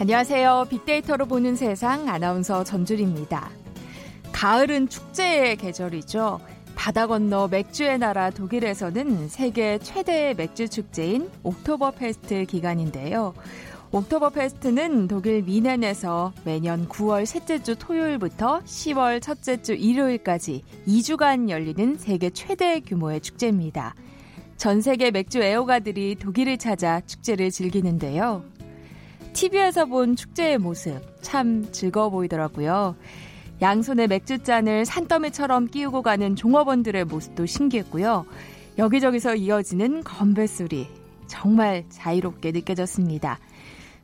안녕하세요. 빅데이터로 보는 세상 아나운서 전주리입니다. 가을은 축제의 계절이죠. 바다 건너 맥주의 나라 독일에서는 세계 최대의 맥주 축제인 옥토버 페스트 기간인데요. 옥토버 페스트는 독일 뮌헨에서 매년 9월 셋째 주 토요일부터 10월 첫째 주 일요일까지 2주간 열리는 세계 최대 규모의 축제입니다. 전 세계 맥주 애호가들이 독일을 찾아 축제를 즐기는데요. TV에서 본 축제의 모습 참 즐거워 보이더라고요. 양손에 맥주잔을 산더미처럼 끼우고 가는 종업원들의 모습도 신기했고요. 여기저기서 이어지는 건배 소리 정말 자유롭게 느껴졌습니다.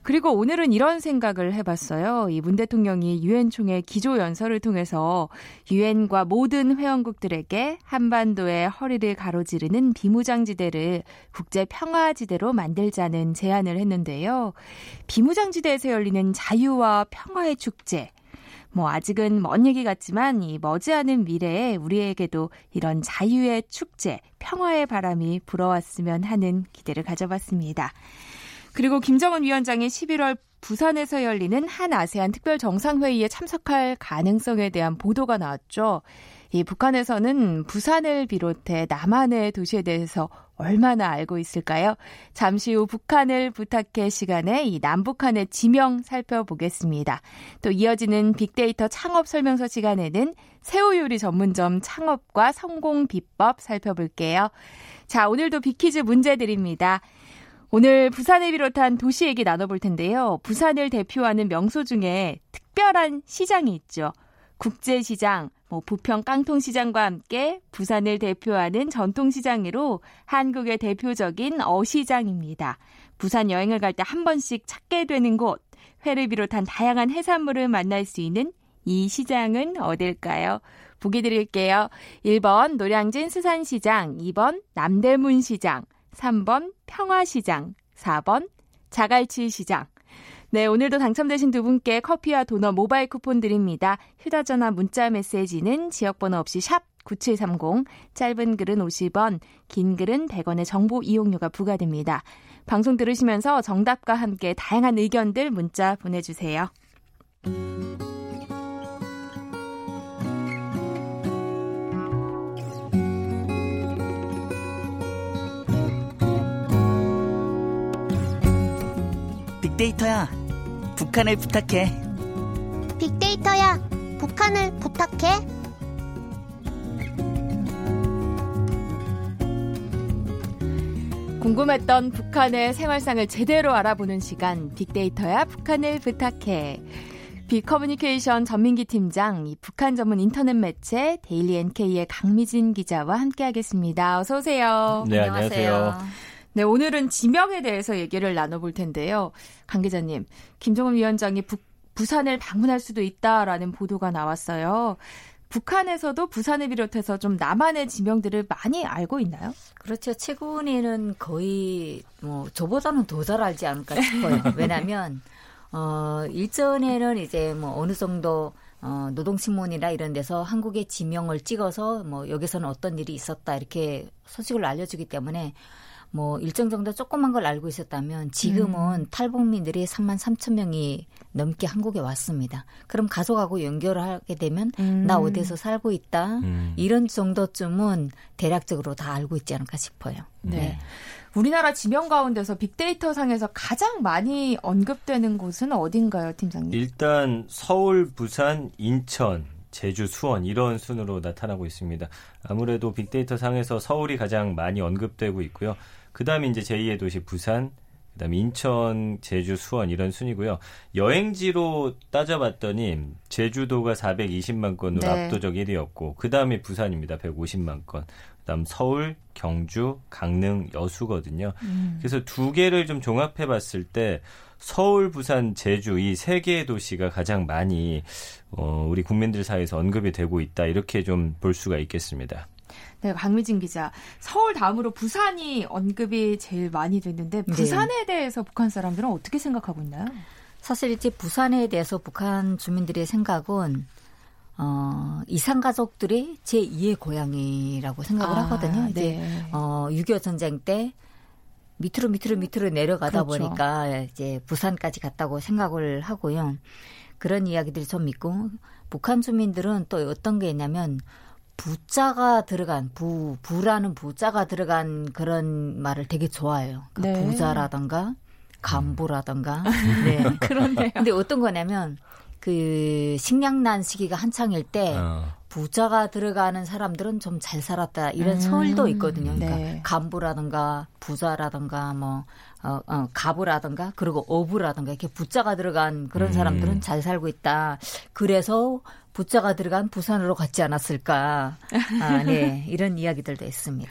그리고 오늘은 이런 생각을 해봤어요. 이 문 대통령이 유엔 총회 기조 연설을 통해서 유엔과 모든 회원국들에게 한반도의 허리를 가로지르는 비무장지대를 국제 평화지대로 만들자는 제안을 했는데요. 비무장지대에서 열리는 자유와 평화의 축제. 뭐 아직은 먼 얘기 같지만 이 머지않은 미래에 우리에게도 이런 자유의 축제, 평화의 바람이 불어왔으면 하는 기대를 가져봤습니다. 그리고 김정은 위원장이 11월 부산에서 열리는 한 아세안 특별 정상회의에 참석할 가능성에 대한 보도가 나왔죠. 이 북한에서는 부산을 비롯해 남한의 도시에 대해서 얼마나 알고 있을까요? 잠시 후 북한을 부탁해 시간에 이 남북한의 지명 살펴보겠습니다. 또 이어지는 빅데이터 창업 설명서 시간에는 새우 요리 전문점 창업과 성공 비법 살펴볼게요. 자, 오늘도 빅퀴즈 문제 드립니다. 오늘 부산을 비롯한 도시 얘기 나눠볼 텐데요. 부산을 대표하는 명소 중에 특별한 시장이 있죠. 국제시장, 뭐 부평 깡통시장과 함께 부산을 대표하는 전통시장으로 한국의 대표적인 어시장입니다. 부산 여행을 갈 때 한 번씩 찾게 되는 곳, 회를 비롯한 다양한 해산물을 만날 수 있는 이 시장은 어딜까요? 보기 드릴게요. 1번 노량진 수산시장, 2번 남대문시장, 3번 평화시장, 4번 자갈치 시장. 네, 오늘도 당첨되신 두 분께 커피와 도넛 모바일 쿠폰 드립니다. 휴대전화 문자 메시지는 지역번호 없이 샵 9730, 짧은 글은 50원, 긴 글은 100원의 정보 이용료가 부과됩니다. 방송 들으시면서 정답과 함께 다양한 의견들 문자 보내주세요. 빅데이터야, 북한을 부탁해. 빅데이터야, 북한을 부탁해. 궁금했던 북한의 생활상을 제대로 알아보는 시간 빅데이터야 북한을 부탁해. 빅커뮤니케이션 전민기 팀장, 이 북한 전문 인터넷 매체 데일리 NK의 강미진 기자와 함께하겠습니다. 어서 오세요. 네, 안녕하세요. 네, 오늘은 지명에 대해서 얘기를 나눠볼 텐데요. 강 기자님, 김정은 위원장이 부, 부산을 방문할 수도 있다라는 보도가 나왔어요. 북한에서도 부산을 비롯해서 좀 남한의 지명들을 많이 알고 있나요? 그렇죠. 최근에는 거의 뭐 저보다는 더 잘 알지 않을까 싶어요. 왜냐하면 어 일전에는 이제 뭐 어느 정도 어, 노동신문이나 이런 데서 한국의 지명을 찍어서 뭐 여기서는 어떤 일이 있었다 이렇게 소식을 알려주기 때문에 뭐 일정 정도 조그만 걸 알고 있었다면 지금은 음. 탈북민들이 3만 3천 명이 넘게 한국에 왔습니다. 그럼 가족하고 연결을 하게 되면 음. 나 어디서 살고 있다 음. 이런 정도쯤은 대략적으로 다 알고 있지 않을까 싶어요. 네. 네. 우리나라 지명 가운데서 빅데이터 상에서 가장 많이 언급되는 곳은 어딘가요, 팀장님? 일단 서울, 부산, 인천, 제주, 수원 이런 순으로 나타나고 있습니다. 아무래도 빅데이터 상에서 서울이 가장 많이 언급되고 있고요. 그다음에 이제 제2의 도시 부산, 그다음에 인천, 제주, 수원 이런 순이고요. 여행지로 따져봤더니 제주도가 420만 건으로 네. 압도적 1위였고 그다음에 부산입니다. 150만 건. 그다음 서울, 경주, 강릉, 여수거든요. 음. 그래서 두 개를 좀 종합해 봤을 때 서울, 부산, 제주 이 세 개의 도시가 가장 많이 어, 우리 국민들 사이에서 언급이 되고 있다 이렇게 좀 볼 수가 있겠습니다. 네, 강미진 기자. 서울 다음으로 부산이 언급이 제일 많이 됐는데 네. 부산에 네. 대해서 북한 사람들은 어떻게 생각하고 있나요? 사실 이제 부산에 대해서 북한 주민들의 생각은 어, 이산 가족들이 제 2의 고향이라고 생각을 아, 하거든요. 이제 네. 어, 6.25 전쟁 때 밑으로 밑으로 밑으로 내려가다 그렇죠. 보니까 이제 부산까지 갔다고 생각을 하고요. 그런 이야기들이 좀 있고 북한 주민들은 또 어떤 게 있냐면 부자가 들어간 부 부라는 부자가 들어간 그런 말을 되게 좋아해요. 그러니까 네. 부자라던가 간부라던가. 네. 그렇네요. 근데 어떤 거냐면 그 식량난 시기가 한창일 때 어. 부자가 들어가는 사람들은 좀 잘 살았다 이런 설도 있거든요. 그러니까 네. 간부라든가 부자라든가 뭐 어, 어, 가부라든가 그리고 어부라든가 이렇게 부자가 들어간 그런 음. 사람들은 잘 살고 있다. 그래서 부자가 들어간 부산으로 갔지 않았을까. 아, 네. 이런 이야기들도 있습니다.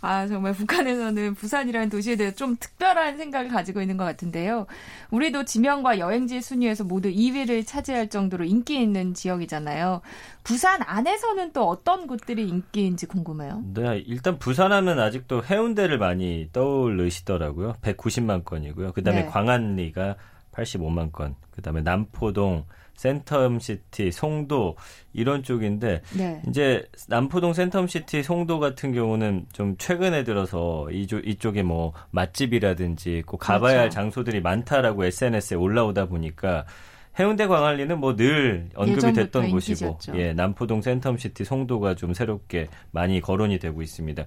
아, 정말 북한에서는 부산이라는 도시에 대해서 좀 특별한 생각을 가지고 있는 것 같은데요. 우리도 지명과 여행지 순위에서 모두 2위를 차지할 정도로 인기 있는 지역이잖아요. 부산 안에서는 또 어떤 곳들이 인기인지 궁금해요. 네, 일단 부산 하면 아직도 해운대를 많이 떠올리시더라고요. 190만 건이고요. 그 다음에 네. 광안리가 85만 건. 그 다음에 남포동, 센텀시티, 송도 이런 쪽인데 네. 이제 남포동 센텀시티 송도 같은 경우는 좀 최근에 들어서 이쪽 이쪽에 뭐 맛집이라든지 꼭 가봐야 할 그렇죠. 장소들이 많다라고 SNS에 올라오다 보니까 해운대 광안리는 뭐 늘 언급이 됐던 곳이고 인기였죠. 예, 남포동 센텀시티 송도가 좀 새롭게 많이 거론이 되고 있습니다.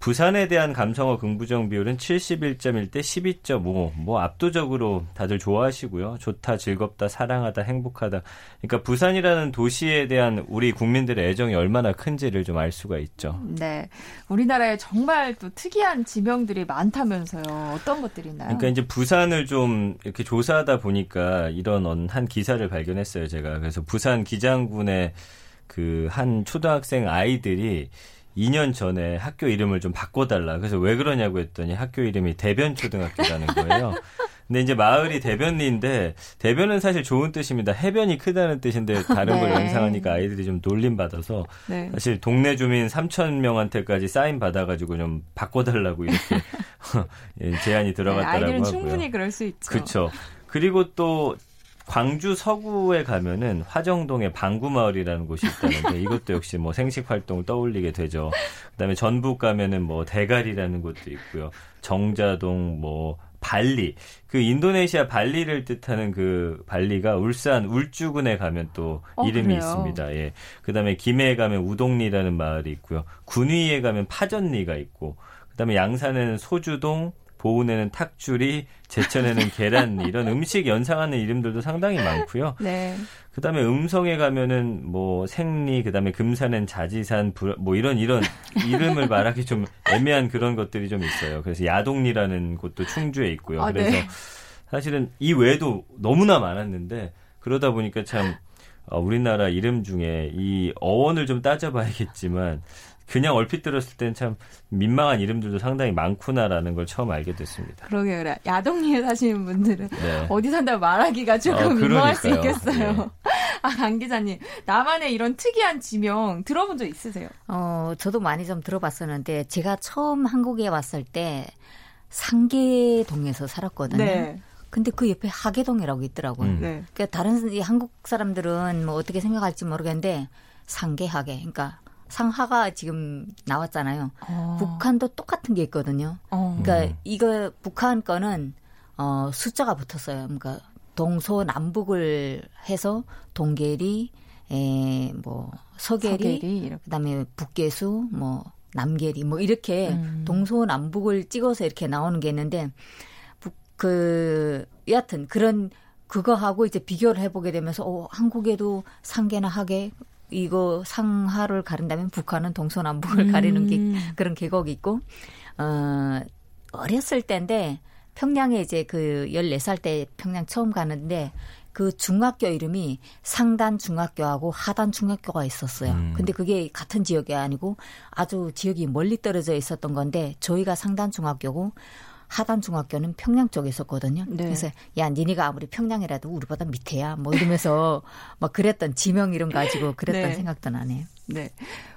부산에 대한 감성어 긍부정 비율은 71.1대 12.5. 뭐 압도적으로 다들 좋아하시고요. 좋다, 즐겁다, 사랑하다, 행복하다. 그러니까 부산이라는 도시에 대한 우리 국민들의 애정이 얼마나 큰지를 좀 알 수가 있죠. 네. 우리나라에 정말 또 특이한 지명들이 많다면서요. 어떤 것들이 있나요? 그러니까 이제 부산을 좀 이렇게 조사하다 보니까 이런 언- 한 기사를 발견했어요, 제가. 그래서 부산 기장군의 그 한 초등학생 아이들이 2년 전에 학교 이름을 좀 바꿔달라. 그래서 왜 그러냐고 했더니 학교 이름이 대변초등학교라는 거예요. 근데 이제 마을이 대변리인데 대변은 사실 좋은 뜻입니다. 해변이 크다는 뜻인데 다른 걸 네. 연상하니까 아이들이 좀 놀림 받아서 네. 사실 동네 주민 3천 명한테까지 사인 받아가지고 좀 바꿔달라고 이렇게 예, 제안이 네, 들어갔다라고 아이들은 하고요. 충분히 그럴 수 있죠. 그렇죠. 그리고 또 광주 서구에 가면은 화정동에 방구마을이라는 곳이 있다는데 이것도 역시 뭐 생식 활동을 떠올리게 되죠. 그다음에 전북 가면은 뭐 대가리라는 곳도 있고요. 정자동 뭐 발리 그 인도네시아 발리를 뜻하는 그 발리가 울산 울주군에 가면 또 어, 이름이 그래요? 있습니다. 예. 그다음에 김해에 가면 우동리라는 마을이 있고요. 군위에 가면 파전리가 있고 그다음에 양산에는 소주동 보은에는 탁주리, 제천에는 계란리 이런 음식 연상하는 이름들도 상당히 많고요. 네. 그다음에 음성에 가면은 뭐 생리, 그다음에 금산엔 자지산, 부- 뭐 이런 이런 이름을 말하기 좀 애매한 그런 것들이 좀 있어요. 그래서 야동리라는 곳도 충주에 있고요. 아, 그래서 네. 사실은 이 외에도 너무나 많았는데 그러다 보니까 참 어, 우리나라 이름 중에 이 어원을 좀 따져봐야겠지만 그냥 얼핏 들었을 땐 참 민망한 이름들도 상당히 많구나라는 걸 처음 알게 됐습니다. 그러게요. 그래. 야동리에 사시는 분들은 네. 어디 산다 말하기가 조금 어, 민망할 수. 있겠어요. 네. 아, 강 기자님. 나만의 이런 특이한 지명 들어본 적 있으세요? 어, 저도 많이 좀 들어봤었는데 제가 처음 한국에 왔을 때 상계동에서 살았거든요. 네. 근데 그 옆에 하계동이라고 있더라고요. 음. 네. 그러니까 다른 이 한국 사람들은 뭐 어떻게 생각할지 모르겠는데 상계하계, 그러니까 상하가 지금 나왔잖아요. 어. 북한도 똑같은 게 있거든요. 어. 그러니까 음. 이거 북한 거는 어 숫자가 붙었어요. 그러니까 동서 남북을 해서 동계리, 에 뭐 서계리, 서계리 이렇게. 그다음에 북계수, 뭐 남계리, 뭐 이렇게 음. 동서 남북을 찍어서 이렇게 나오는 게 있는데 북, 그 여하튼 그런 그거하고 이제 비교를 해보게 되면서 어, 한국에도 상계나 하계 이거 상하를 가린다면 북한은 동서남북을 가리는 게 음. 그런 계곡이 있고 어 어렸을 때인데 평양에 이제 그 14살 때 평양 처음 가는데 그 중학교 이름이 상단 중학교하고 하단 중학교가 있었어요. 음. 근데 그게 같은 지역이 아니고 아주 지역이 멀리 떨어져 있었던 건데 저희가 상단 중학교고 하단 중학교는 평양 쪽에 있었거든요. 네. 그래서 야 니네가 아무리 평양이라도 우리보다 밑에야 뭐 이러면서 막 그랬던 지명 이름 가지고 그랬던 네. 생각도 나네요. 네.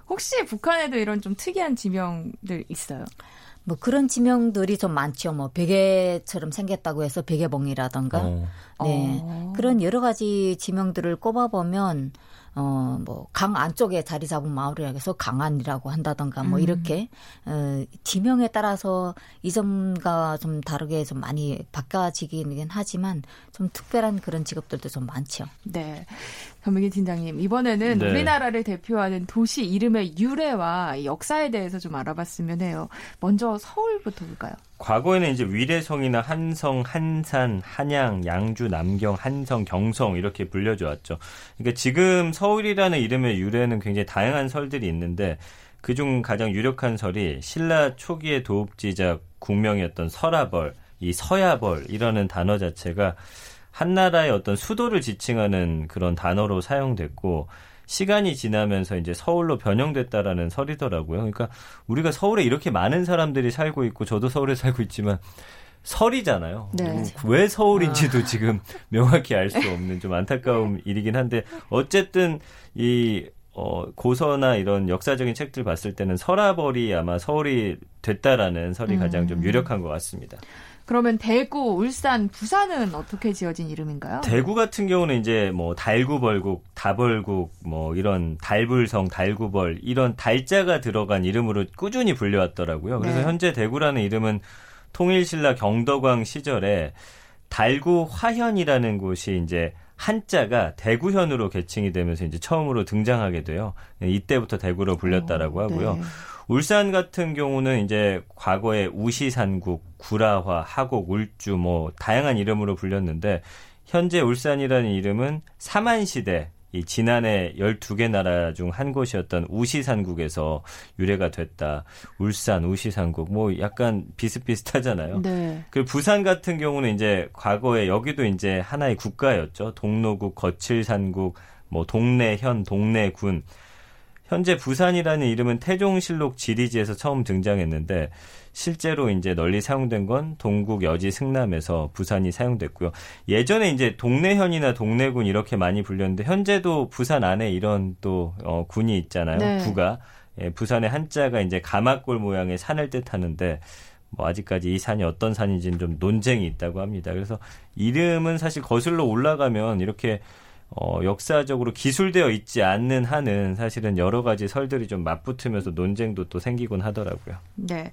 혹시 북한에도 이런 좀 특이한 지명들 있어요? 뭐 그런 지명들이 좀 많죠. 뭐 베개처럼 생겼다고 해서 베개봉이라던가 어. 네 어. 그런 여러 가지 지명들을 꼽아보면 어, 뭐, 강 안쪽에 자리 잡은 마을이라 해서 강안이라고 한다던가 뭐 음. 이렇게, 어, 지명에 따라서 이전과 좀 다르게 좀 많이 바꿔지긴 하지만 좀 특별한 그런 직업들도 좀 많죠. 네. 전민기 팀장님, 이번에는 네. 우리나라를 대표하는 도시 이름의 유래와 역사에 대해서 좀 알아봤으면 해요. 먼저 서울부터 볼까요? 과거에는 이제 위례성이나 한성, 한산, 한양, 양주, 남경, 한성, 경성 이렇게 불려져 왔죠. 그러니까 지금 서울이라는 이름의 유래는 굉장히 다양한 설들이 있는데 그중 가장 유력한 설이 신라 초기의 도읍지자 국명이었던 설아벌, 이 서야벌이라는 단어 자체가 한 나라의 어떤 수도를 지칭하는 그런 단어로 사용됐고 시간이 지나면서 이제 서울로 변형됐다라는 설이더라고요. 그러니까 우리가 서울에 이렇게 많은 사람들이 살고 있고 저도 서울에 살고 있지만 설이잖아요. 네. 음, 왜 서울인지도 지금 명확히 알 수 없는 좀 안타까운 일이긴 한데 어쨌든 이 어, 고서나 이런 역사적인 책들 봤을 때는 설아벌이 아마 서울이 됐다라는 설이 가장 좀 유력한 것 같습니다. 그러면 대구, 울산, 부산은 어떻게 지어진 이름인가요? 대구 같은 경우는 이제 뭐 달구벌국, 다벌국, 뭐 이런 달불성, 달구벌 이런 달자가 들어간 이름으로 꾸준히 불려왔더라고요. 그래서 네. 현재 대구라는 이름은 통일신라 경덕왕 시절에 달구 화현이라는 곳이 이제 한자가 대구현으로 개칭이 되면서 이제 처음으로 등장하게 돼요. 네, 이때부터 대구로 불렸다라고 하고요. 네. 울산 같은 경우는 이제 과거에 우시산국, 구라화, 하곡, 울주 뭐 다양한 이름으로 불렸는데 현재 울산이라는 이름은 삼한시대 이 지난해 12개 나라 중 한 곳이었던 우시산국에서 유래가 됐다. 울산, 우시산국 뭐 약간 비슷비슷하잖아요. 네. 그리고 부산 같은 경우는 이제 과거에 여기도 이제 하나의 국가였죠. 동로국, 거칠산국, 뭐 동래현, 동래군. 현재 부산이라는 이름은 태종실록 지리지에서 처음 등장했는데 실제로 이제 널리 사용된 건 동국 여지 승남에서 부산이 사용됐고요. 예전에 이제 동래현이나 동래군 이렇게 많이 불렸는데 현재도 부산 안에 이런 또 어, 군이 있잖아요. 네. 구가 예, 부산의 한자가 이제 가마골 모양의 산을 뜻하는데 뭐 아직까지 이 산이 어떤 산인지는 좀 논쟁이 있다고 합니다. 그래서 이름은 사실 거슬러 올라가면 이렇게 어, 역사적으로 기술되어 있지 않는 한은 사실은 여러 가지 설들이 좀 맞붙으면서 논쟁도 또 생기곤 하더라고요. 네.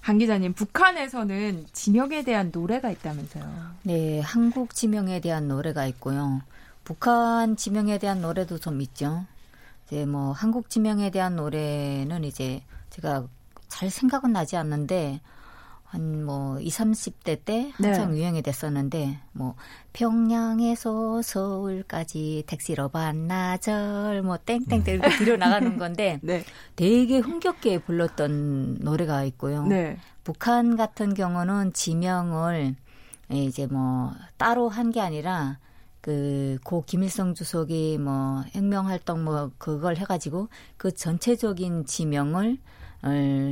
강 기자님, 북한에서는 지명에 대한 노래가 있다면서요. 네, 한국 지명에 대한 노래가 있고요. 북한 지명에 대한 노래도 좀 있죠. 이제 뭐 한국 지명에 대한 노래는 이제 제가 잘 생각은 나지 않는데 한뭐 20, 30대 때 한창 네. 유행이 됐었는데 뭐 평양에서 서울까지 택시로 반나절 뭐 땡땡땡 이렇게 들여 나가는 건데 네. 되게 흥겹게 불렀던 노래가 있고요. 네. 북한 같은 경우는 지명을 이제 뭐 따로 한 게 아니라 그고 김일성 주석이 뭐 혁명 활동 뭐 그걸 해가지고 그 전체적인 지명을 어,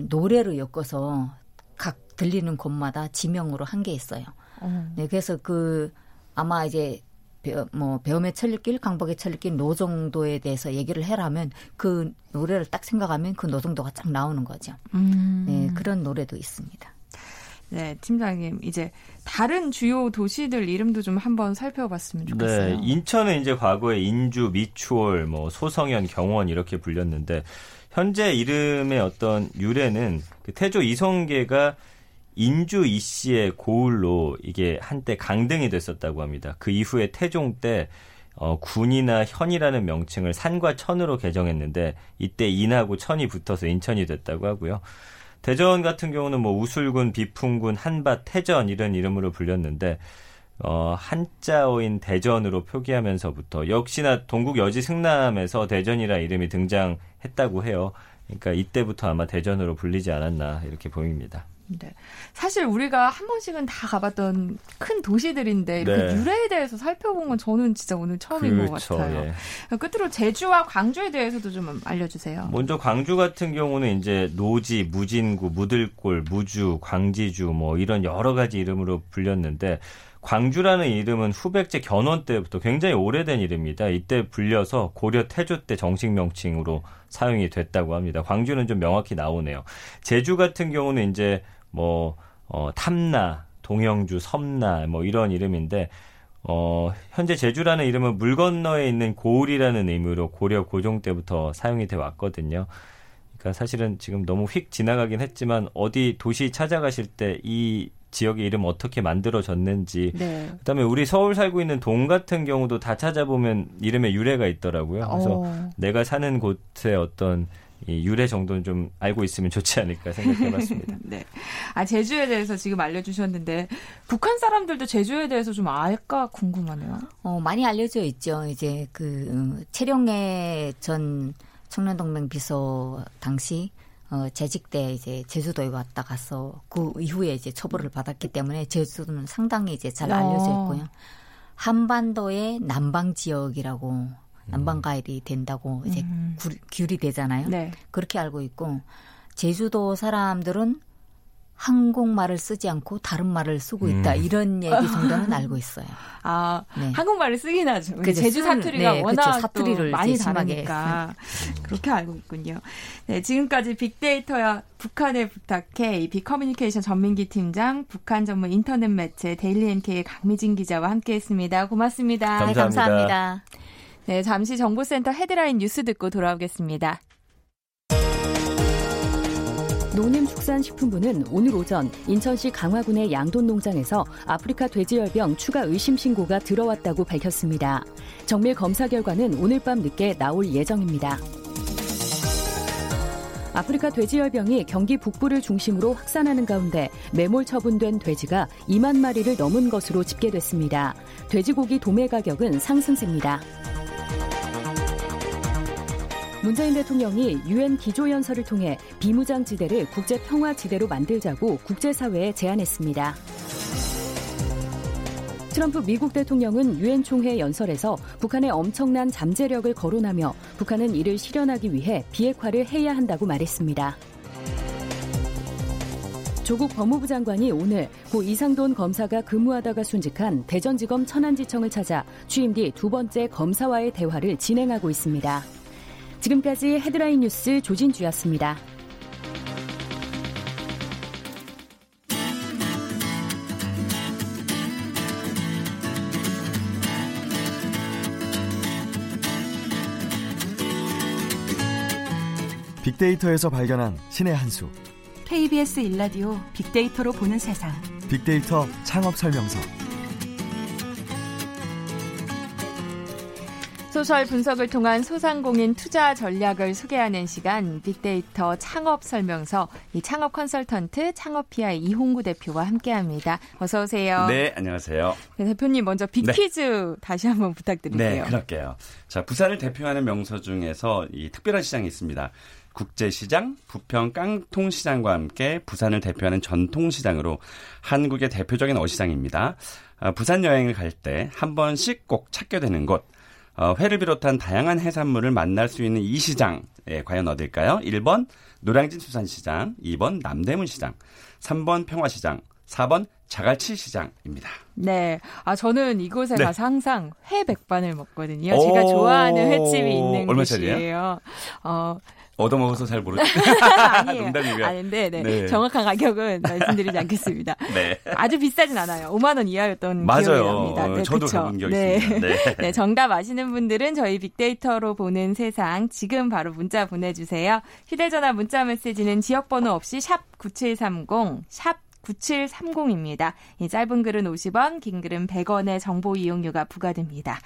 노래로 엮어서 각 들리는 곳마다 지명으로 한게 있어요. 어. 네, 그래서 그 아마 이제 배- 뭐 배움의 천리길, 강박의 천리길 노정도에 대해서 얘기를 해라면 그 노래를 딱 생각하면 그 노정도가 쫙 나오는 거죠. 음. 네, 그런 노래도 있습니다. 네, 팀장님, 이제 다른 주요 도시들 이름도 좀 한번 살펴봤으면 좋겠어요. 네, 인천은 이제 과거에 인주, 미추홀, 뭐 소성현, 경원 이렇게 불렸는데 현재 이름의 어떤 유래는 그 태조 이성계가 인주 이 씨의 고을로 이게 한때 강등이 됐었다고 합니다. 그 이후에 태종 때 어, 군이나 현이라는 명칭을 산과 천으로 개정했는데 이때 인하고 천이 붙어서 인천이 됐다고 하고요. 대전 같은 경우는 뭐 우술군, 비풍군, 한밭, 태전 이런 이름으로 불렸는데 어, 한자어인 대전으로 표기하면서부터 역시나 동국 여지 승남에서 대전이라 이름이 등장했다고 해요. 그러니까 이때부터 아마 대전으로 불리지 않았나 이렇게 보입니다. 네. 사실 우리가 한 번씩은 다 가봤던 큰 도시들인데 이렇게 네. 유래에 대해서 살펴본 건 저는 진짜 오늘 처음인 것 같아요. 예. 끝으로 제주와 광주에 대해서도 좀 알려주세요. 먼저 광주 같은 경우는 이제 노지, 무진구, 무들골, 무주, 광지주 뭐 이런 여러 가지 이름으로 불렸는데 광주라는 이름은 후백제 견원 때부터 굉장히 오래된 이름입니다. 이때 불려서 고려 태조 때 정식 명칭으로 사용이 됐다고 합니다. 광주는 좀 명확히 나오네요. 제주 같은 경우는 이제 뭐 어, 탐나, 동영주, 섬나 뭐 이런 이름인데 어, 현재 제주라는 이름은 물 건너에 있는 고을이라는 의미로 고려 고종 때부터 사용이 돼 왔거든요. 그러니까 사실은 지금 너무 휙 지나가긴 했지만 어디 도시 찾아가실 때 이 지역의 이름 어떻게 만들어졌는지 네. 그다음에 우리 서울 살고 있는 동 같은 경우도 다 찾아보면 이름에 유래가 있더라고요. 그래서 어. 내가 사는 곳의 어떤 이 유래 정도는 좀 알고 있으면 좋지 않을까 생각해봤습니다. 네. 아, 제주에 대해서 지금 알려주셨는데, 북한 사람들도 제주에 대해서 좀 알까 궁금하네요. 어, 많이 알려져 있죠. 이제 그 어, 최룡해 전 청년동맹 비서 당시 어, 재직 때 이제 제주도에 왔다 가서 그 이후에 이제 처벌을 받았기 때문에 제주도는 상당히 이제 잘 알려져 어. 있고요. 한반도의 남방 지역이라고 남방 가일이 된다고 이제 음. 구- 귤이 되잖아요. 네. 그렇게 알고 있고 제주도 사람들은 한국말을 쓰지 않고 다른 말을 쓰고 있다 음. 이런 얘기 정도는 알고 있어요. 아, 네. 한국말을 쓰긴 하죠. 그죠. 제주 사투리가 네, 워낙 그쵸. 사투리를 또 많이. 다르니까 그렇게 알고 있군요. 네, 지금까지 빅데이터야 북한을 부탁해 이 빅커뮤니케이션 전민기 팀장, 북한 전문 인터넷 매체 데일리 NK의 강미진 기자와 함께했습니다. 고맙습니다. 네, 감사합니다. 감사합니다. 네, 잠시 정보센터 헤드라인 뉴스 듣고 돌아오겠습니다. 농림축산식품부는 오늘 오전 인천시 강화군의 양돈 농장에서 아프리카 돼지열병 추가 의심 신고가 들어왔다고 밝혔습니다. 정밀 검사 결과는 오늘 밤 늦게 나올 예정입니다. 아프리카 돼지열병이 경기 북부를 중심으로 확산하는 가운데 매몰 처분된 돼지가 2만 마리를 넘은 것으로 집계됐습니다. 돼지고기 도매 가격은 상승세입니다. 문재인 대통령이 유엔 기조연설을 통해 비무장지대를 국제평화지대로 만들자고 국제사회에 제안했습니다. 트럼프 미국 대통령은 유엔 총회 연설에서 북한의 엄청난 잠재력을 거론하며 북한은 이를 실현하기 위해 비핵화를 해야 한다고 말했습니다. 조국 법무부 장관이 오늘 고 이상돈 검사가 근무하다가 순직한 대전지검 천안지청을 찾아 취임 뒤 두 번째 검사와의 대화를 진행하고 있습니다. 지금까지 헤드라인 뉴스 조진주였습니다. 빅데이터에서 발견한 신의 한 수. KBS 일라디오 빅데이터로 보는 세상. 빅데이터 창업 설명서. 소셜 분석을 통한 소상공인 투자 전략을 소개하는 시간 빅데이터 창업 설명서 이 창업 컨설턴트 창업피아의 이홍구 대표와 함께합니다. 어서 오세요. 네, 안녕하세요. 네, 대표님 먼저 빅퀴즈 다시 한번 네, 부탁드릴게요. 그럴게요. 자, 부산을 대표하는 명소 중에서 이 특별한 시장이 있습니다. 국제시장, 부평 깡통시장과 함께 부산을 대표하는 전통시장으로 한국의 대표적인 어시장입니다. 아, 부산 여행을 갈 때 한 번씩 꼭 찾게 되는 곳. 어, 회를 비롯한 다양한 해산물을 만날 수 있는 이 시장, 예, 과연 어딜까요? 1번 노량진 수산시장, 2번 남대문 시장, 3번 평화시장, 4번 자갈치 시장입니다. 네. 아, 저는 이곳에 네. 가서 항상 회 백반을 먹거든요. 제가 오, 좋아하는 횟집이 있는? 곳이에요. 어, 얻어먹어서 잘 모르죠. 아니에요. 농담이고요. 아닌데, 네. 네. 정확한 가격은 말씀드리지 않겠습니다. 네. 아주 비싸진 않아요. 5만 원 이하였던 맞아요. 기억이 납니다. 네, 저도 그쵸? 가본 기억이 네. 있습니다. 네. 네, 정답 아시는 분들은 저희 빅데이터로 보는 세상 지금 바로 문자 보내주세요. 휴대전화 문자 메시지는 지역번호 없이 샵 9730, 샵 9730입니다. 이 짧은 글은 50원, 긴 글은 100원의 정보 이용료가 부과됩니다.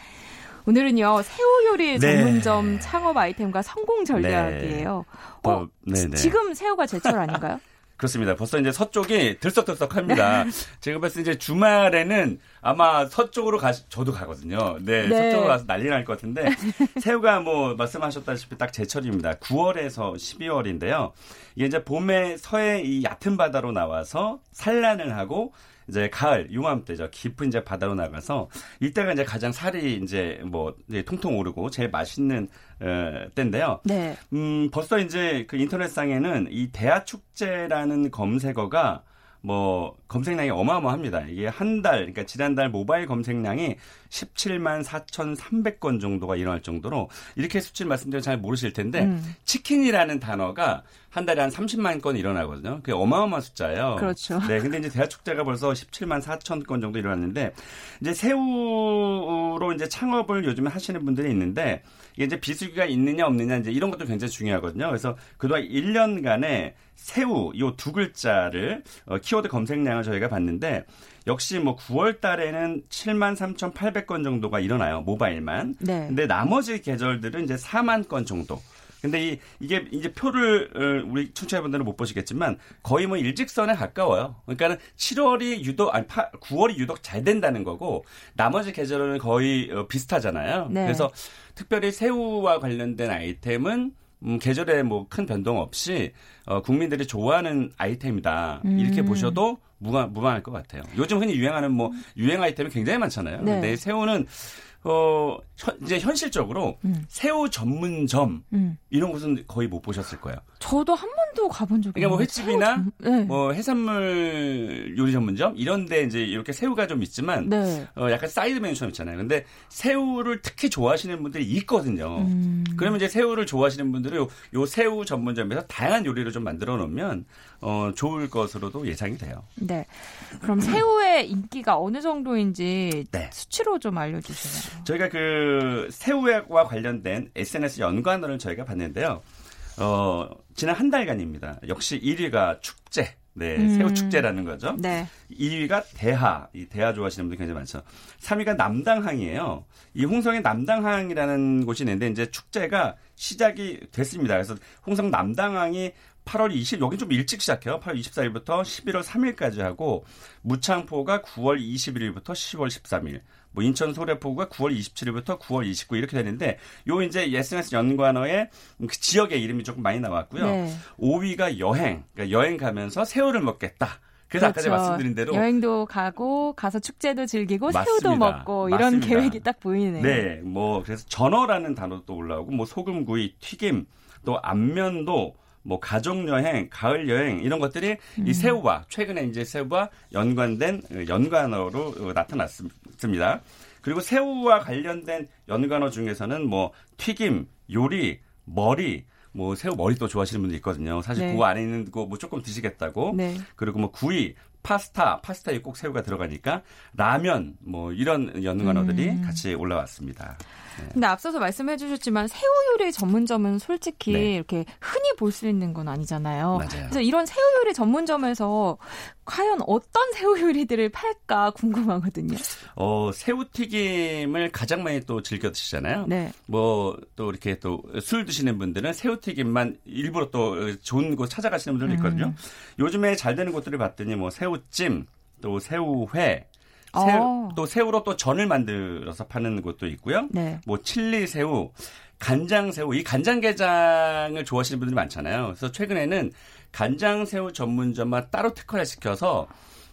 오늘은요, 새우 요리 네. 전문점 창업 아이템과 성공 전략이에요. 어, 어, 네네. 지금 새우가 제철 아닌가요? 그렇습니다. 벌써 이제 서쪽이 들썩들썩합니다. 제가 봤을 때 이제 주말에는 아마 서쪽으로 가, 저도 가거든요. 네, 네. 서쪽으로 가서 난리 날 것 같은데 새우가 뭐 말씀하셨다시피 딱 제철입니다. 9월에서 12월인데요. 이게 이제 봄에 서해 이 얕은 바다로 나와서 산란을 하고 이제 가을 요맘때죠. 깊은 이제 바다로 나가서 이때가 이제 가장 살이 이제 뭐 이제 통통 오르고 제일 맛있는 어, 때인데요. 네. 음, 벌써 이제 그 인터넷상에는 이 대하 축제라는 검색어가 뭐 검색량이 어마어마합니다. 이게 한 달, 그러니까 지난달 모바일 검색량이 17만 4,300건 정도가 일어날 정도로 이렇게 수치를 말씀드리면 잘 모르실 텐데 음. 치킨이라는 단어가 한 달에 한 30만 건 일어나거든요. 그게 어마어마한 숫자예요. 그렇죠. 네, 근데 이제 대하 축제가 벌써 17만 4천 건 정도 일어났는데 이제 새우로 이제 창업을 요즘에 하시는 분들이 있는데 이게 이제 비수기가 있느냐 없느냐 이제 이런 것도 굉장히 중요하거든요. 그래서 그동안 1년간에 새우 요두 글자를 어, 키워드 검색량을 저희가 봤는데 역시 뭐 9월 달에는 7만 3,800건 정도가 일어나요. 모바일만. 네. 근데 나머지 계절들은 이제 4만 건 정도. 근데 이, 이게 이제 표를 어, 우리 청취자분들은 못 보시겠지만 거의 뭐 일직선에 가까워요. 그러니까는 7월이 유독 아니 8, 9월이 유독 잘 된다는 거고 나머지 계절은 거의 어, 비슷하잖아요. 네. 그래서 특별히 새우와 관련된 아이템은 음, 계절에 뭐 큰 변동 없이 어, 국민들이 좋아하는 아이템이다 이렇게 음. 보셔도 무관, 무방할 것 같아요. 요즘 흔히 유행하는 뭐 유행 아이템이 굉장히 많잖아요. 네. 근데 새우는 어 현- 이제 현실적으로 음. 새우 전문점 음. 이런 곳은 거의 못 보셨을 거예요. 저도 한 번도 가본 적이 그러니까 뭐 횟집이나 전- 네. 뭐 해산물 요리 전문점 이런데 이제 이렇게 새우가 좀 있지만 네. 어 약간 사이드 메뉴처럼 있잖아요. 근데 새우를 특히 좋아하시는 분들이 있거든요. 음. 그러면 이제 새우를 좋아하시는 분들은 요, 요 새우 전문점에서 다양한 요리를 좀 만들어 놓으면 어 좋을 것으로도 예상이 돼요. 네. 그럼 새우의 인기가 어느 정도인지 네. 수치로 좀 알려주세요. 저희가 그 새우와 관련된 SNS 연관어를 저희가 봤는데요. 어, 지난 한 달간입니다. 역시 1위가 축제. 네, 음. 새우 축제라는 거죠. 네. 2위가 2위가 대하. 이 대하 좋아하시는 분들 굉장히 많죠. 3위가 남당항이에요. 이 홍성의 남당항이라는 곳이 있는데 이제 축제가 시작이 됐습니다. 그래서 홍성 남당항이 8월 20, 여기 좀 일찍 시작해요. 8월 24일부터 11월 3일까지 하고, 무창포가 9월 21일부터 10월 13일, 뭐 인천 소래포구가 9월 27일부터 9월 29일 이렇게 되는데, 요 이제 SNS 연관어에 그 지역의 이름이 조금 많이 나왔고요. 네. 5위가 여행, 그러니까 여행 가면서 새우를 먹겠다. 그래서 아까 제가 그렇죠. 말씀드린 대로 여행도 가고 가서 축제도 즐기고 새우도 맞습니다. 먹고 이런 맞습니다. 계획이 딱 보이네요. 네, 뭐 그래서 전어라는 단어도 올라오고 뭐 소금구이, 튀김, 또 안면도 뭐 가족 여행, 가을 여행 이런 것들이 음. 이 새우와 최근에 이제 새우와 연관된 어, 연관어로 어, 나타났습니다. 그리고 새우와 관련된 연관어 중에서는 뭐 튀김, 요리, 머리, 뭐 새우 머리 또 좋아하시는 분들 있거든요. 사실 네. 그거 안에 있는 거 뭐 조금 드시겠다고. 네. 그리고 뭐 구이, 파스타, 파스타에 꼭 새우가 들어가니까 라면 뭐 이런 연관어들이 음. 같이 올라왔습니다. 근데 앞서서 말씀해 주셨지만 새우 요리 전문점은 솔직히 네. 이렇게 흔히 볼 수 있는 건 아니잖아요. 맞아요. 그래서 이런 새우 요리 전문점에서 과연 어떤 새우 요리들을 팔까 궁금하거든요. 어, 새우튀김을 가장 많이 또 즐겨 드시잖아요. 네. 뭐 또 이렇게 또 술 드시는 분들은 새우튀김만 일부러 또 좋은 곳 찾아가시는 분들도 있거든요. 음. 요즘에 잘 되는 곳들을 봤더니 뭐 새우찜, 또 새우회, 어. 새우, 또 새우로 또 전을 만들어서 파는 곳도 있고요. 네. 뭐 칠리 새우, 간장 새우, 이 간장게장을 좋아하시는 분들이 많잖아요. 그래서 최근에는 간장 새우 전문점만 따로 특화를 시켜서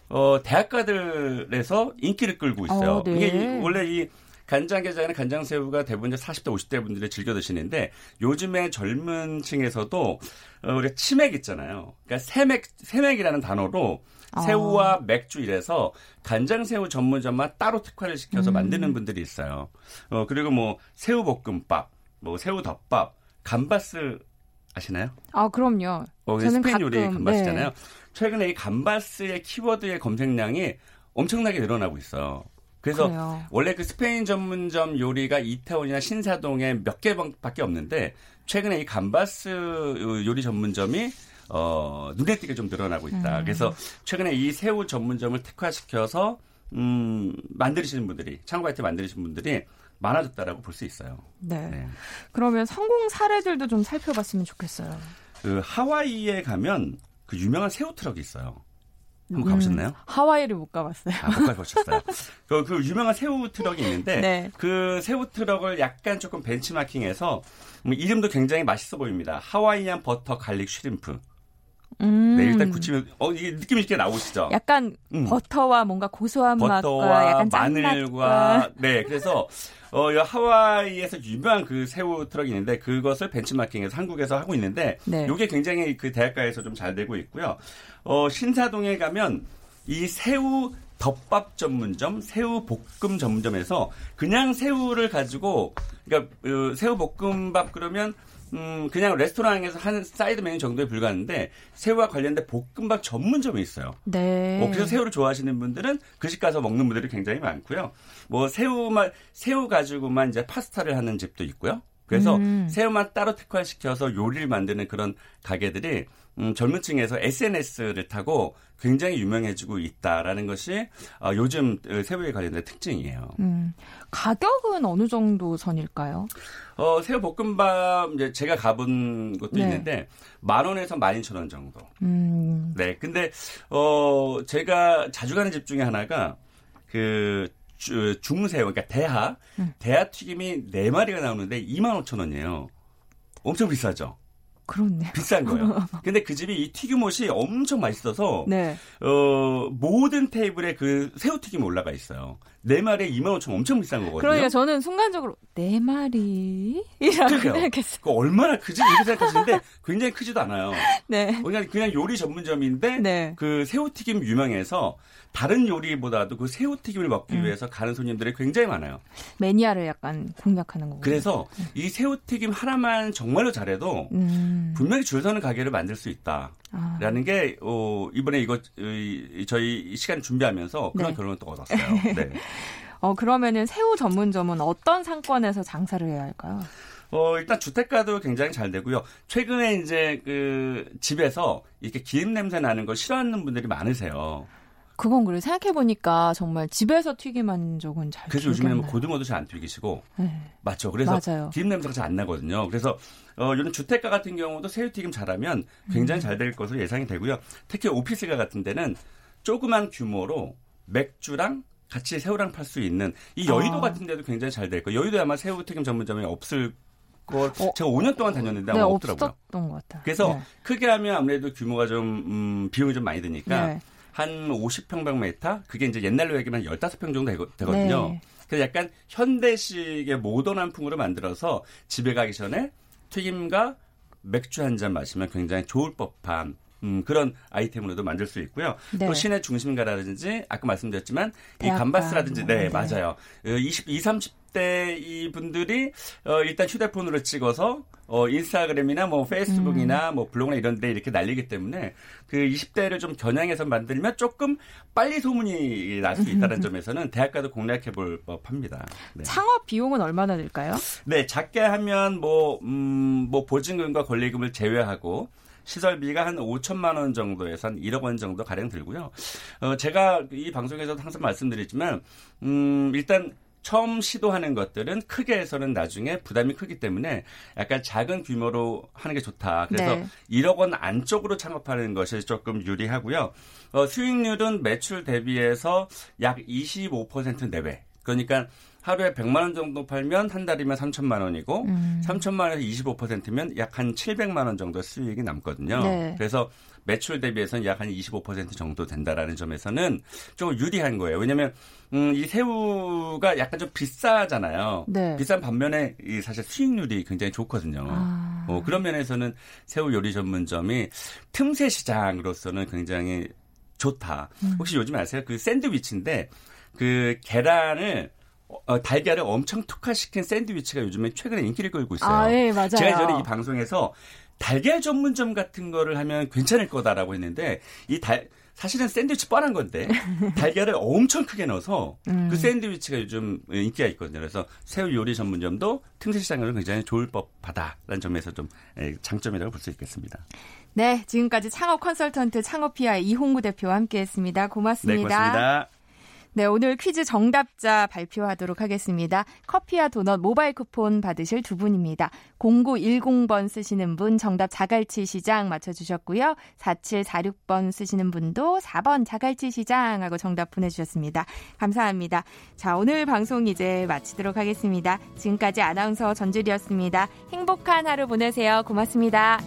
어 대학가들에서 인기를 끌고 있어요. 어, 네. 이게 이- 원래 이 간장게장이나 간장새우가 대부분 이제 40대, 50대 분들이 즐겨 드시는데 요즘에 젊은 층에서도 어, 우리가 치맥 있잖아요. 그러니까 새맥, 새맥이라는 단어로 아. 새우와 맥주 이래서 간장새우 전문점만 따로 특화를 시켜서 음. 만드는 분들이 있어요. 어, 그리고 뭐 새우볶음밥, 뭐 새우덮밥, 감바스 아시나요? 아 그럼요. 어, 저는 스페인 요리 가끔, 감바스잖아요. 네. 최근에 이 감바스의 키워드의 검색량이 엄청나게 늘어나고 있어요. 그래서 그래요. 원래 그 스페인 전문점 요리가 이태원이나 신사동에 몇 개밖에 없는데 최근에 이 감바스 요리 전문점이 어, 눈에 띄게 좀 늘어나고 있다. 음. 그래서 최근에 이 새우 전문점을 특화시켜서 음, 만드시는 분들이 창업 아이템 만드시는 분들이 많아졌다라고 볼 수 있어요. 네. 네. 그러면 성공 사례들도 좀 살펴봤으면 좋겠어요. 그 하와이에 가면 그 유명한 새우 트럭이 있어요. 한번 음, 가보셨나요? 하와이를 못 가봤어요. 아, 못 가보셨어요. 그, 그 유명한 새우 트럭이 있는데 네. 그 새우 트럭을 약간 조금 벤치마킹해서 음, 이름도 굉장히 맛있어 보입니다. Hawaiian butter garlic shrimp. 음. 네, 일단 굳히면 어 이게 느낌 있게 나오시죠. 약간 음. 버터와 뭔가 고소한 맛과 버터와 약간 마늘과 네 그래서 어이 하와이에서 유명한 그 새우 트럭이 있는데 그것을 벤치마킹해서 한국에서 하고 있는데 네. 이게 굉장히 그 대학가에서 좀 잘 되고 있고요. 어 신사동에 가면 이 새우 덮밥 전문점, 새우 볶음 전문점에서 그냥 새우를 가지고 그러니까 어, 새우 볶음밥 그러면 음, 그냥 레스토랑에서 하는 사이드 메뉴 정도에 불과한데 새우와 관련된 볶음밥 전문점이 있어요. 네. 어, 그래서 새우를 좋아하시는 분들은 그 집 가서 먹는 분들이 굉장히 많고요. 뭐 새우만 새우 가지고만 이제 파스타를 하는 집도 있고요. 그래서 음. 새우만 따로 특화시켜서 요리를 만드는 그런 가게들이 음, 젊은 층에서 SNS를 타고 굉장히 유명해지고 있다라는 것이 어, 요즘 새우에 관련된 특징이에요. 음, 가격은 어느 정도 선일까요? 어, 새우 볶음밥 이제 제가 가본 곳도 네. 있는데 만 원에서 만 이천 원 정도. 음, 네. 근데 어 제가 자주 가는 집 중에 하나가 그 주- 중새우 그러니까 대하 음. 대하 튀김이 네 마리가 나오는데 2만 5천 원이에요. 엄청 비싸죠. 그렇네. 비싼 거예요. 근데 그 집이 이 튀김옷이 엄청 맛있어서 네. 어 모든 테이블에 그 새우 튀김이 올라가 있어요. 네 마리에 2만 5천 원 엄청 비싼 거거든요. 그러니까 저는 순간적으로 네 마리 이라고. 생각했어요. 그 얼마나 크지 이렇게 생각하시는데 굉장히 크지도 않아요. 네. 그냥 그냥 요리 전문점인데 네. 그 새우튀김 유명해서 다른 요리보다도 그 새우튀김을 먹기 음. 위해서 가는 손님들이 굉장히 많아요. 매니아를 약간 공략하는 거고. 그래서 이 새우튀김 하나만 정말로 잘해도 음. 분명히 줄 서는 가게를 만들 수 있다 라는 아. 게 어, 이번에 이거 이- 저희 시간 준비하면서 그런 네. 결론을 또 얻었어요. 네. 어 그러면은 새우 전문점은 어떤 상권에서 장사를 해야 할까요? 어, 일단 주택가도 굉장히 잘 되고요. 최근에 이제 그 집에서 이렇게 기름 냄새 나는 걸 싫어하는 분들이 많으세요. 그건 그래 생각해 보니까 정말 집에서 튀김한 적은 잘 그래서 요즘에는 안 뭐. 고등어도 잘 안 튀기시고 네. 맞죠. 그래서 맞아요. 기름 냄새가 잘 안 나거든요. 그래서 어, 이런 주택가 같은 경우도 새우튀김 잘하면 굉장히 음. 잘될 것으로 예상이 되고요. 특히 오피스가 같은 데는 조그만 규모로 맥주랑 같이 새우랑 팔 수 있는 이 여의도 아. 같은 데도 굉장히 잘 될 거예요. 여의도에 아마 새우튀김 전문점이 없을 걸 어. 제가 5년 동안 다녔는데 네, 아마 없더라고요. 없었던 것 같아요. 그래서 네. 크게 하면 아무래도 규모가 좀 음, 비용이 좀 많이 드니까 네. 한 50평방미터 그게 이제 옛날로 얘기하면 15평 정도 되거- 되거든요. 네. 그래서 약간 현대식의 모던한 풍으로 만들어서 집에 가기 전에 튀김과 맥주 한 잔 마시면 굉장히 좋을 법한 음, 그런 아이템으로도 만들 수 있고요. 네. 또 시내 중심가라든지 아까 말씀드렸지만 이 대학가 감바스라든지 뭐, 네, 네. 맞아요. 20, 20, 30대 이 분들이 어, 일단 휴대폰으로 찍어서 어, 인스타그램이나 뭐 페이스북이나 뭐 블로그나 이런 데 이렇게 날리기 때문에 그 20대를 좀 겨냥해서 만들면 조금 빨리 소문이 날 수 있다는 점에서는 대학가도 공략해 볼 법합니다. 네. 창업 비용은 얼마나 들까요? 네, 작게 하면 뭐, 음, 뭐 보증금과 권리금을 제외하고 시설비가 한 5천만 원 정도에서 한 1억 원 정도 가량 들고요. 어, 제가 이 방송에서도 항상 말씀드리지만, 음, 일단 처음 시도하는 것들은 크게 해서는 나중에 부담이 크기 때문에 약간 작은 규모로 하는 게 좋다. 그래서 네. 1억 원 안쪽으로 창업하는 것이 조금 유리하고요. 어, 수익률은 매출 대비해서 약 25% 내외. 그러니까 하루에 100만 원 정도 팔면 한 달이면 3천만 원이고 음. 3천만 원에서 25%면 약 한 700만 원 정도 수익이 남거든요. 네. 그래서 매출 대비해서는 약 한 25% 정도 된다라는 점에서는 좀 유리한 거예요. 왜냐하면 음, 이 새우가 약간 좀 비싸잖아요. 네. 비싼 반면에 이 사실 수익률이 굉장히 좋거든요. 아. 어, 그런 면에서는 새우 요리 전문점이 틈새 시장으로서는 굉장히 좋다. 음. 혹시 요즘 아세요? 그 샌드위치인데 그 계란을 어, 달걀을 엄청 특화시킨 샌드위치가 요즘에 최근에 인기를 끌고 있어요. 아, 예, 맞아요. 제가 전에 이 방송에서 달걀 전문점 같은 거를 하면 괜찮을 거다라고 했는데 이 달 사실은 샌드위치 뻔한 건데 달걀을 엄청 크게 넣어서 음. 그 샌드위치가 요즘 인기가 있거든요. 그래서 새우 요리 전문점도 틈새 시장으로 굉장히 좋을 법하다라는 점에서 좀 예, 장점이라고 볼 수 있겠습니다. 네, 지금까지 창업 컨설턴트 창업피아 이홍구 대표와 함께했습니다. 네, 고맙습니다. 고맙습니다. 네, 오늘 퀴즈 정답자 발표하도록 하겠습니다. 커피와 도넛 모바일 쿠폰 받으실 두 분입니다. 0910번 쓰시는 분 정답 자갈치 시장 맞춰주셨고요. 4746번 쓰시는 분도 4번 자갈치 시장 하고 정답 보내주셨습니다. 감사합니다. 자, 오늘 방송 이제 마치도록 하겠습니다. 지금까지 아나운서 전주리였습니다. 행복한 하루 보내세요. 고맙습니다.